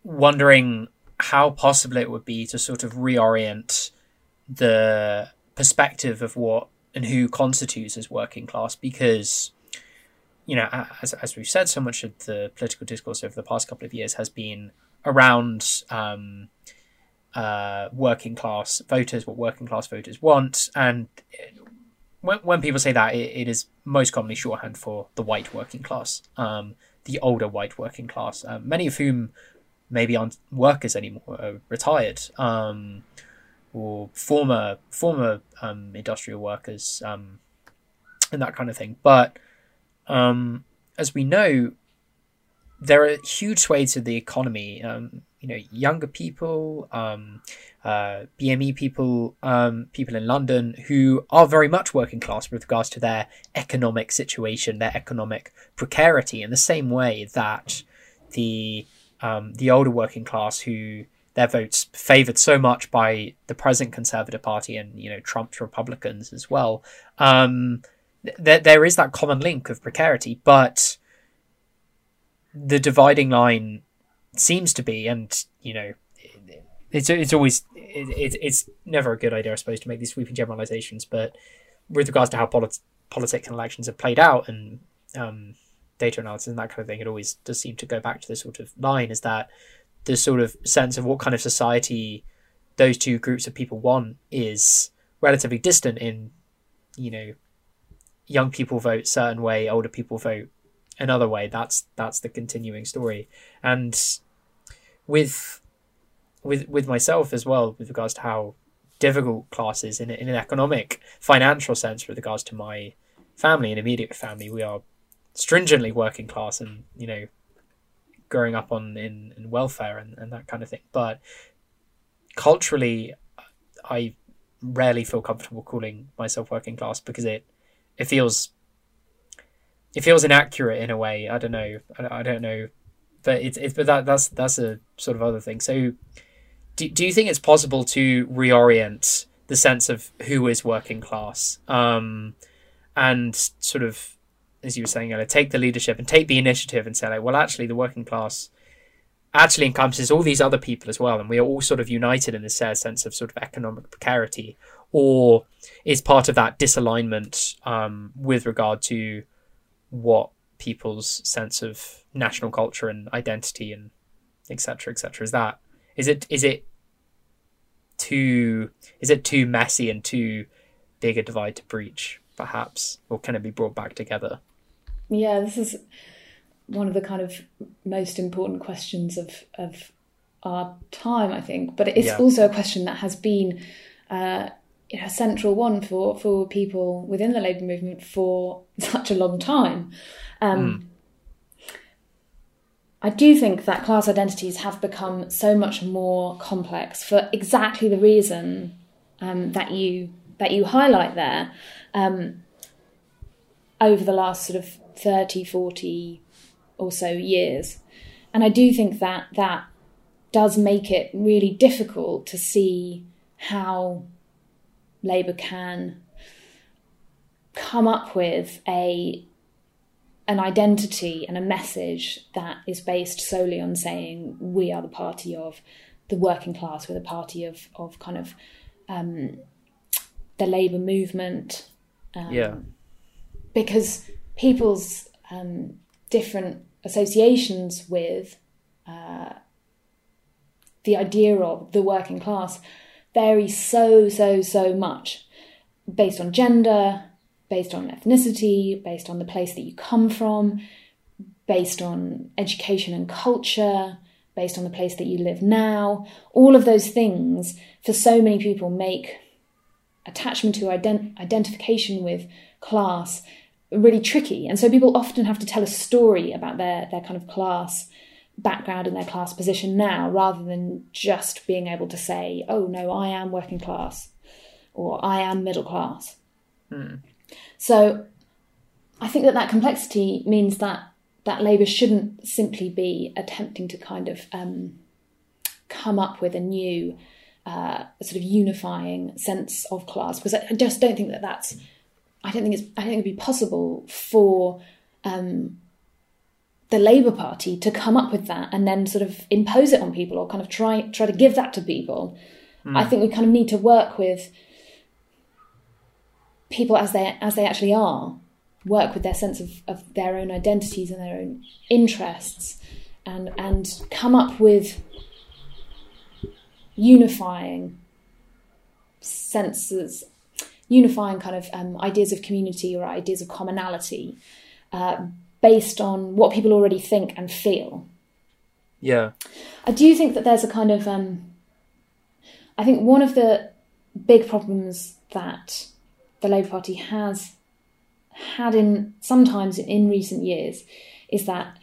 Speaker 1: wondering how possible it would be to sort of reorient the perspective of what and who constitutes as working class because you know as, as we've said so much of the political discourse over the past couple of years has been around um, uh, working class voters what working class voters want and when, when people say that it, it is most commonly shorthand for the white working class um, the older white working class um, many of whom maybe aren't workers anymore are retired um, or former former um, industrial workers um, and that kind of thing. But as we know, there are huge swathes of the economy. Um, you know, younger people, um, uh, BME people, um, people in London who are very much working class with regards to their economic situation, their economic precarity, in the same way that the the older working class who their votes favored so much by the present Conservative Party and you know Trump's Republicans as well. Um, there there is that common link of precarity, but the dividing line seems to be, and you know, it's it's always it, it's never a good idea, I suppose, to make these sweeping generalizations. But with regards to how polit- politics and elections have played out, and um, data analysis and that kind of thing, it always does seem to go back to this sort of line: is that the sort of sense of what kind of society those two groups of people want is relatively distant in you know young people vote certain way older people vote another way that's that's the continuing story and with with with myself as well with regards to how difficult classes in, in an economic financial sense with regards to my family and immediate family we are stringently working class and you know growing up on in, in welfare and, and that kind of thing. But culturally, I rarely feel comfortable calling myself working class because it it feels it feels inaccurate in a way. I don't know. I, I don't know, but it's it's but that that's that's a sort of other thing. So, do do you think it's possible to reorient the sense of who is working class, um, and sort of as you were saying, to take the leadership and take the initiative and say, like, well, actually, the working class actually encompasses all these other people as well, and we are all sort of united in this sense of sort of economic precarity, or is part of that disalignment um, with regard to what people's sense of national culture and identity and etc. etc. Is that is it is it too is it too messy and too big a divide to breach, perhaps, or can it be brought back together?
Speaker 2: Yeah, this is one of the kind of most important questions of of our time, I think. But it's yeah. also a question that has been uh, you know, a central one for for people within the labour movement for such a long time. Um, mm. I do think that class identities have become so much more complex for exactly the reason um, that you that you highlight there. Um, over the last sort of 30, 40 or so years. And I do think that that does make it really difficult to see how Labour can come up with a an identity and a message that is based solely on saying we are the party of the working class, we're the party of of kind of um, the labour movement.
Speaker 1: Um, yeah,
Speaker 2: because people's um, different associations with uh, the idea of the working class vary so, so, so much based on gender, based on ethnicity, based on the place that you come from, based on education and culture, based on the place that you live now. All of those things, for so many people, make attachment to ident- identification with class really tricky. And so people often have to tell a story about their, their kind of class background and their class position now rather than just being able to say, oh no, I am working class or I am middle class.
Speaker 1: Mm.
Speaker 2: So I think that that complexity means that that Labour shouldn't simply be attempting to kind of um, come up with a new uh, sort of unifying sense of class because I just don't think that that's I don't think it's I don't think it'd be possible for um, the Labour Party to come up with that and then sort of impose it on people or kind of try try to give that to people. Mm. I think we kind of need to work with people as they as they actually are, work with their sense of, of their own identities and their own interests, and and come up with unifying senses, unifying kind of um, ideas of community or ideas of commonality, uh, based on what people already think and feel.
Speaker 1: Yeah,
Speaker 2: I do think that there's a kind of um, I think one of the big problems that the Labour Party has had in sometimes in recent years is that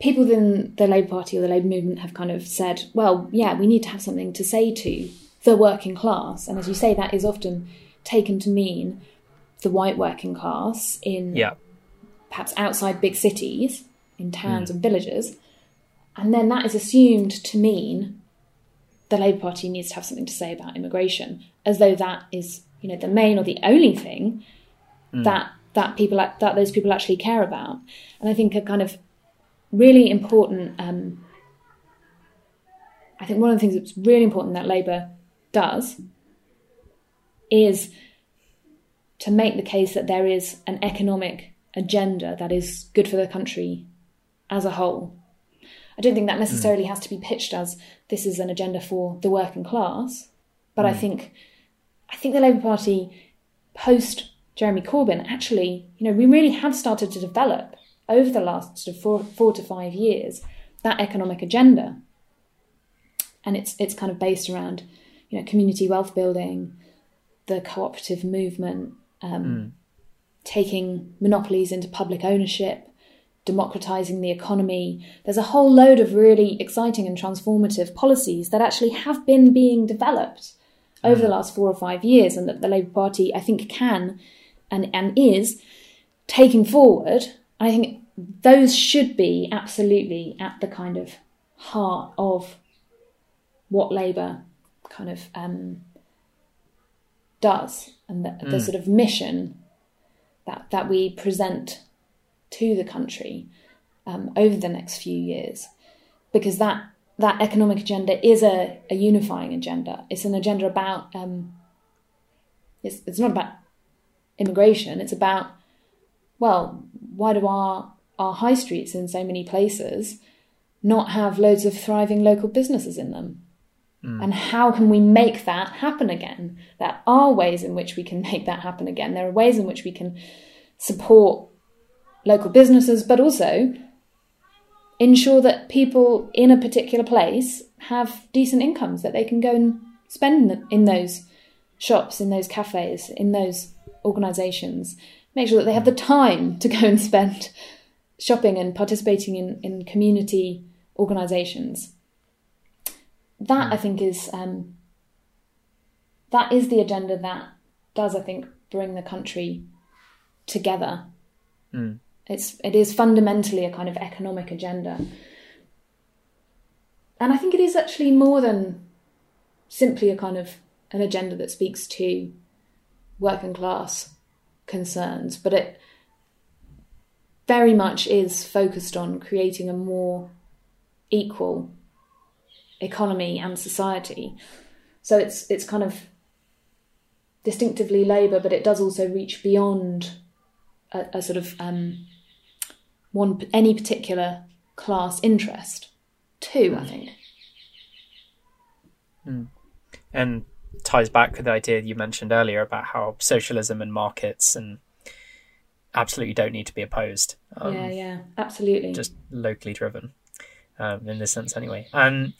Speaker 2: people within the Labour Party or the Labour movement have kind of said, well, yeah, we need to have something to say to the working class. And as you say, that is often taken to mean the white working class in
Speaker 1: yeah.
Speaker 2: perhaps outside big cities, in towns mm. and villages. And then that is assumed to mean the Labour Party needs to have something to say about immigration, as though that is you know the main or the only thing mm. that that people that those people actually care about. And I think a kind of really important. Um, I think one of the things that's really important that Labour does is to make the case that there is an economic agenda that is good for the country as a whole. I don't think that necessarily mm. has to be pitched as this is an agenda for the working class, but mm. I think I think the Labour Party post Jeremy Corbyn actually, you know, we really have started to develop over the last sort of four, four to five years that economic agenda, and it's it's kind of based around you know community wealth building, the cooperative movement, um, mm. taking monopolies into public ownership, democratizing the economy. There's a whole load of really exciting and transformative policies that actually have been being developed over the mm. last four or five years, and that the Labour Party, I think, can and, and is taking forward. I think those should be absolutely at the kind of heart of what Labour kind of um, does, and the, mm. the sort of mission that that we present to the country um, over the next few years, because that that economic agenda is a, a unifying agenda. It's an agenda about um, it's it's not about immigration. It's about well, why do our our high streets in so many places not have loads of thriving local businesses in them? Mm. And how can we make that happen again? There are ways in which we can make that happen again. There are ways in which we can support local businesses, but also ensure that people in a particular place have decent incomes that they can go and spend in those shops, in those cafes, in those organisations. Make sure that they have the time to go and spend shopping and participating in, in community organisations. That I think is um, that is the agenda that does I think bring the country together.
Speaker 1: Mm.
Speaker 2: It's it is fundamentally a kind of economic agenda. And I think it is actually more than simply a kind of an agenda that speaks to working class concerns, but it very much is focused on creating a more equal economy and society. So it's it's kind of distinctively Labour, but it does also reach beyond a, a sort of um, one any particular class interest Two, I think.
Speaker 1: Mm. And ties back with the idea you mentioned earlier about how socialism and markets and absolutely don't need to be opposed.
Speaker 2: Um, yeah, yeah, absolutely.
Speaker 1: Just locally driven. um, in this sense, anyway. Um,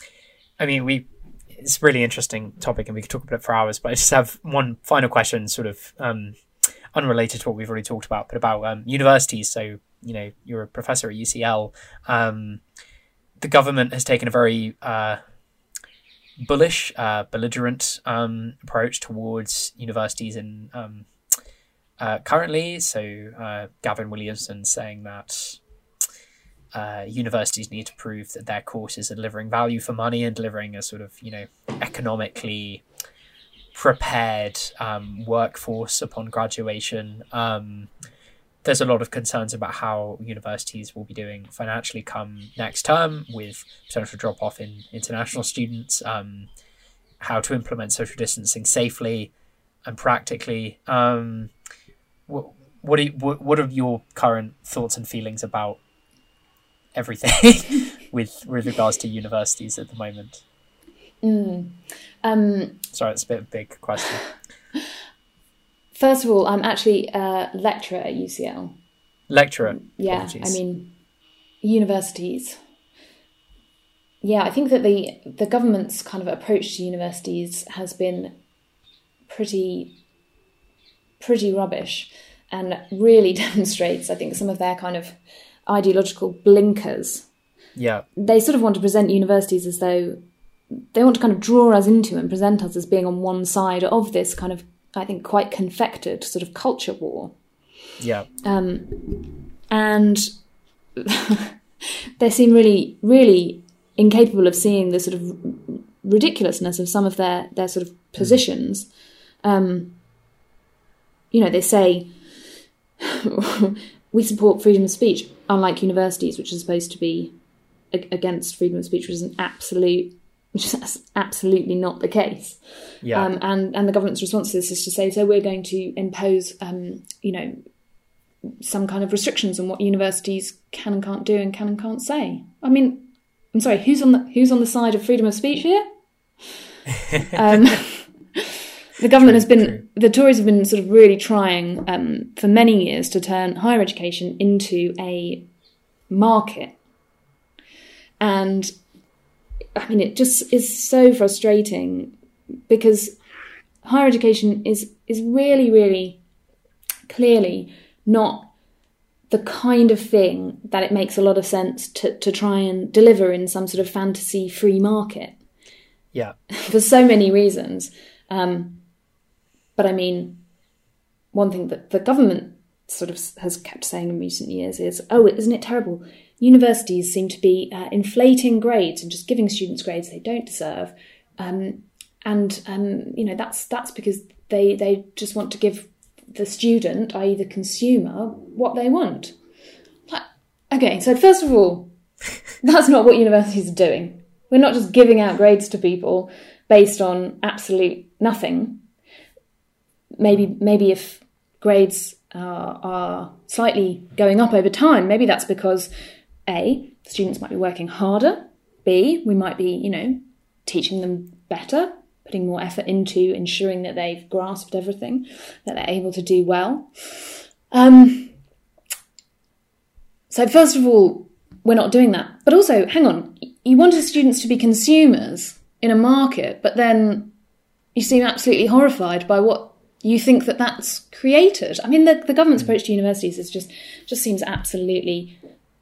Speaker 1: I mean, we it's a really interesting topic, and we could talk about it for hours. But I just have one final question, sort of um, unrelated to what we've already talked about, but about um, universities. So, you know, you're a professor at UCL. Um, the government has taken a very uh, bullish, uh, belligerent um, approach towards universities in um, uh, currently. So, uh, Gavin Williamson saying that. Uh, universities need to prove that their courses are delivering value for money and delivering a sort of you know economically prepared um, workforce upon graduation. Um, there's a lot of concerns about how universities will be doing financially come next term with potential drop off in international students, um, how to implement social distancing safely and practically. Um, what, what, you, what, what are your current thoughts and feelings about everything with, with regards to universities at the moment?
Speaker 2: Mm. Um,
Speaker 1: Sorry, it's a bit of a big question.
Speaker 2: First of all, I'm actually a lecturer at UCL.
Speaker 1: Lecturer.
Speaker 2: Yeah,
Speaker 1: Apologies.
Speaker 2: I mean, universities. Yeah, I think that the the government's kind of approach to universities has been pretty pretty rubbish and really demonstrates, I think, some of their kind of ideological blinkers.
Speaker 1: Yeah.
Speaker 2: They sort of want to present universities as though they want to kind of draw us into and present us as being on one side of this kind of, I think, quite confected sort of culture war.
Speaker 1: Yeah.
Speaker 2: Um, and they seem really, really incapable of seeing the sort of ridiculousness of some of their their sort of positions. Um, you know, they say we support freedom of speech, unlike universities, which is supposed to be against freedom of speech, which is an absolute which is absolutely not the case.
Speaker 1: Yeah.
Speaker 2: Um, and and the government's response to this is to say, so we're going to impose, um, you know, some kind of restrictions on what universities can and can't do and can and can't say. I mean, I'm sorry, who's on the who's on the side of freedom of speech here? um, the government has been
Speaker 1: true.
Speaker 2: the Tories have been sort of really trying um, for many years to turn higher education into a market, and I mean, it just is so frustrating because higher education is is really, really clearly not the kind of thing that it makes a lot of sense to, to try and deliver in some sort of fantasy free market
Speaker 1: Yeah.
Speaker 2: for so many reasons. Um, but I mean, one thing that the government sort of has kept saying in recent years is, oh, isn't it terrible? Universities seem to be uh, inflating grades and just giving students grades they don't deserve. Um, and um, you know that's that's because they they just want to give the student, i.e., the consumer, what they want. Like, okay, so first of all, that's not what universities are doing. We're not just giving out grades to people based on absolute nothing. Maybe maybe if grades are slightly going up over time, maybe that's because a students might be working harder. B we might be you know teaching them better, putting more effort into ensuring that they've grasped everything, that they're able to do well. Um, so first of all, we're not doing that. But also, hang on, you wanted students to be consumers in a market, but then you seem absolutely horrified by what you think that that's created. I mean, the, the government's approach to universities is just just seems absolutely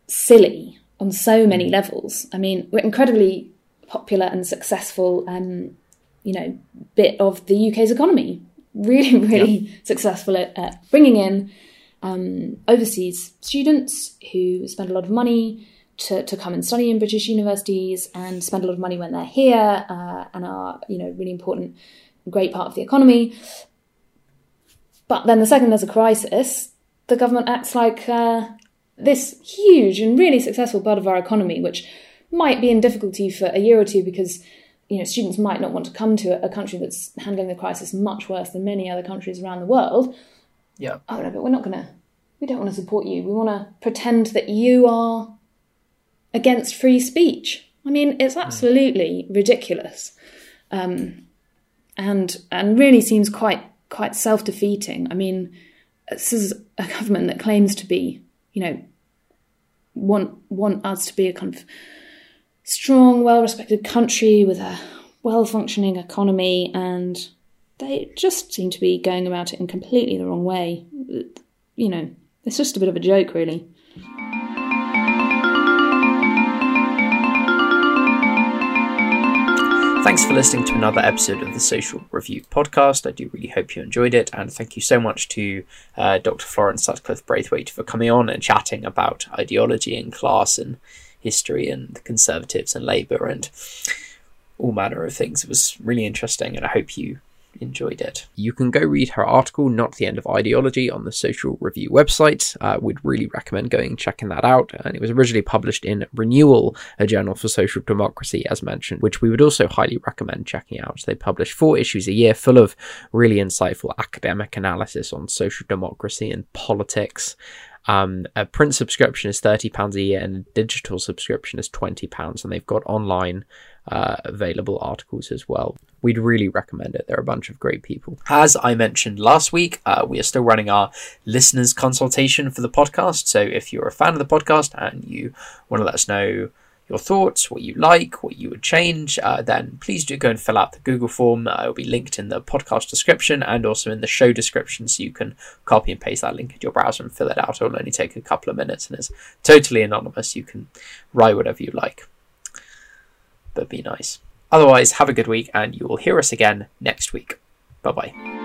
Speaker 2: silly on so many levels. I mean, we're incredibly popular and successful, um, you know, bit of the UK's economy. Really, really successful at, at bringing in um, overseas students who spend a lot of money to, to come and study in British universities and spend a lot of money when they're here uh, and are, you know, really important, great part of the economy. But then the second there's a crisis, the government acts like uh, this huge and really successful part of our economy, which might be in difficulty for a year or two because you know students might not want to come to a country that's handling the crisis much worse than many other countries around the world.
Speaker 1: Yeah.
Speaker 2: Oh no, but we're not gonna. We don't want to support you. We want to pretend that you are against free speech. I mean, it's absolutely ridiculous, um, and and really seems quite quite self defeating. I mean, this is a government that claims to be, you know, want want us to be a kind of strong, well respected country with a well functioning economy, and they just seem to be going about it in completely the wrong way. You know, it's just a bit of a joke, really.
Speaker 1: Thanks for listening to another episode of the Social Review podcast. I do really hope you enjoyed it, and thank you so much to uh, Dr. Florence Sutcliffe Braithwaite for coming on and chatting about ideology and class and history and the Conservatives and Labour and all manner of things. It was really interesting, and I hope you enjoyed it. You can go read her article, Not the End of Ideology, on the Social Review website. Uh, we'd really recommend going checking that out. And it was originally published in Renewal, a journal for social democracy, as mentioned, which we would also highly recommend checking out. They publish four issues a year full of really insightful academic analysis on social democracy and politics. Um, a print subscription is £30 a year and a digital subscription is £20, and they've got online uh, available articles as well. We'd really recommend it. They're a bunch of great people. As I mentioned last week, uh, we are still running our listeners consultation for the podcast. So if you're a fan of the podcast and you want to let us know your thoughts, what you like, what you would change, uh, then please do go and fill out the Google form. Uh, it will be linked in the podcast description and also in the show description, so you can copy and paste that link in your browser and fill it out. It will only take a couple of minutes and it's totally anonymous. You can write whatever you like, but be nice. Otherwise, have a good week and you will hear us again next week. Bye bye.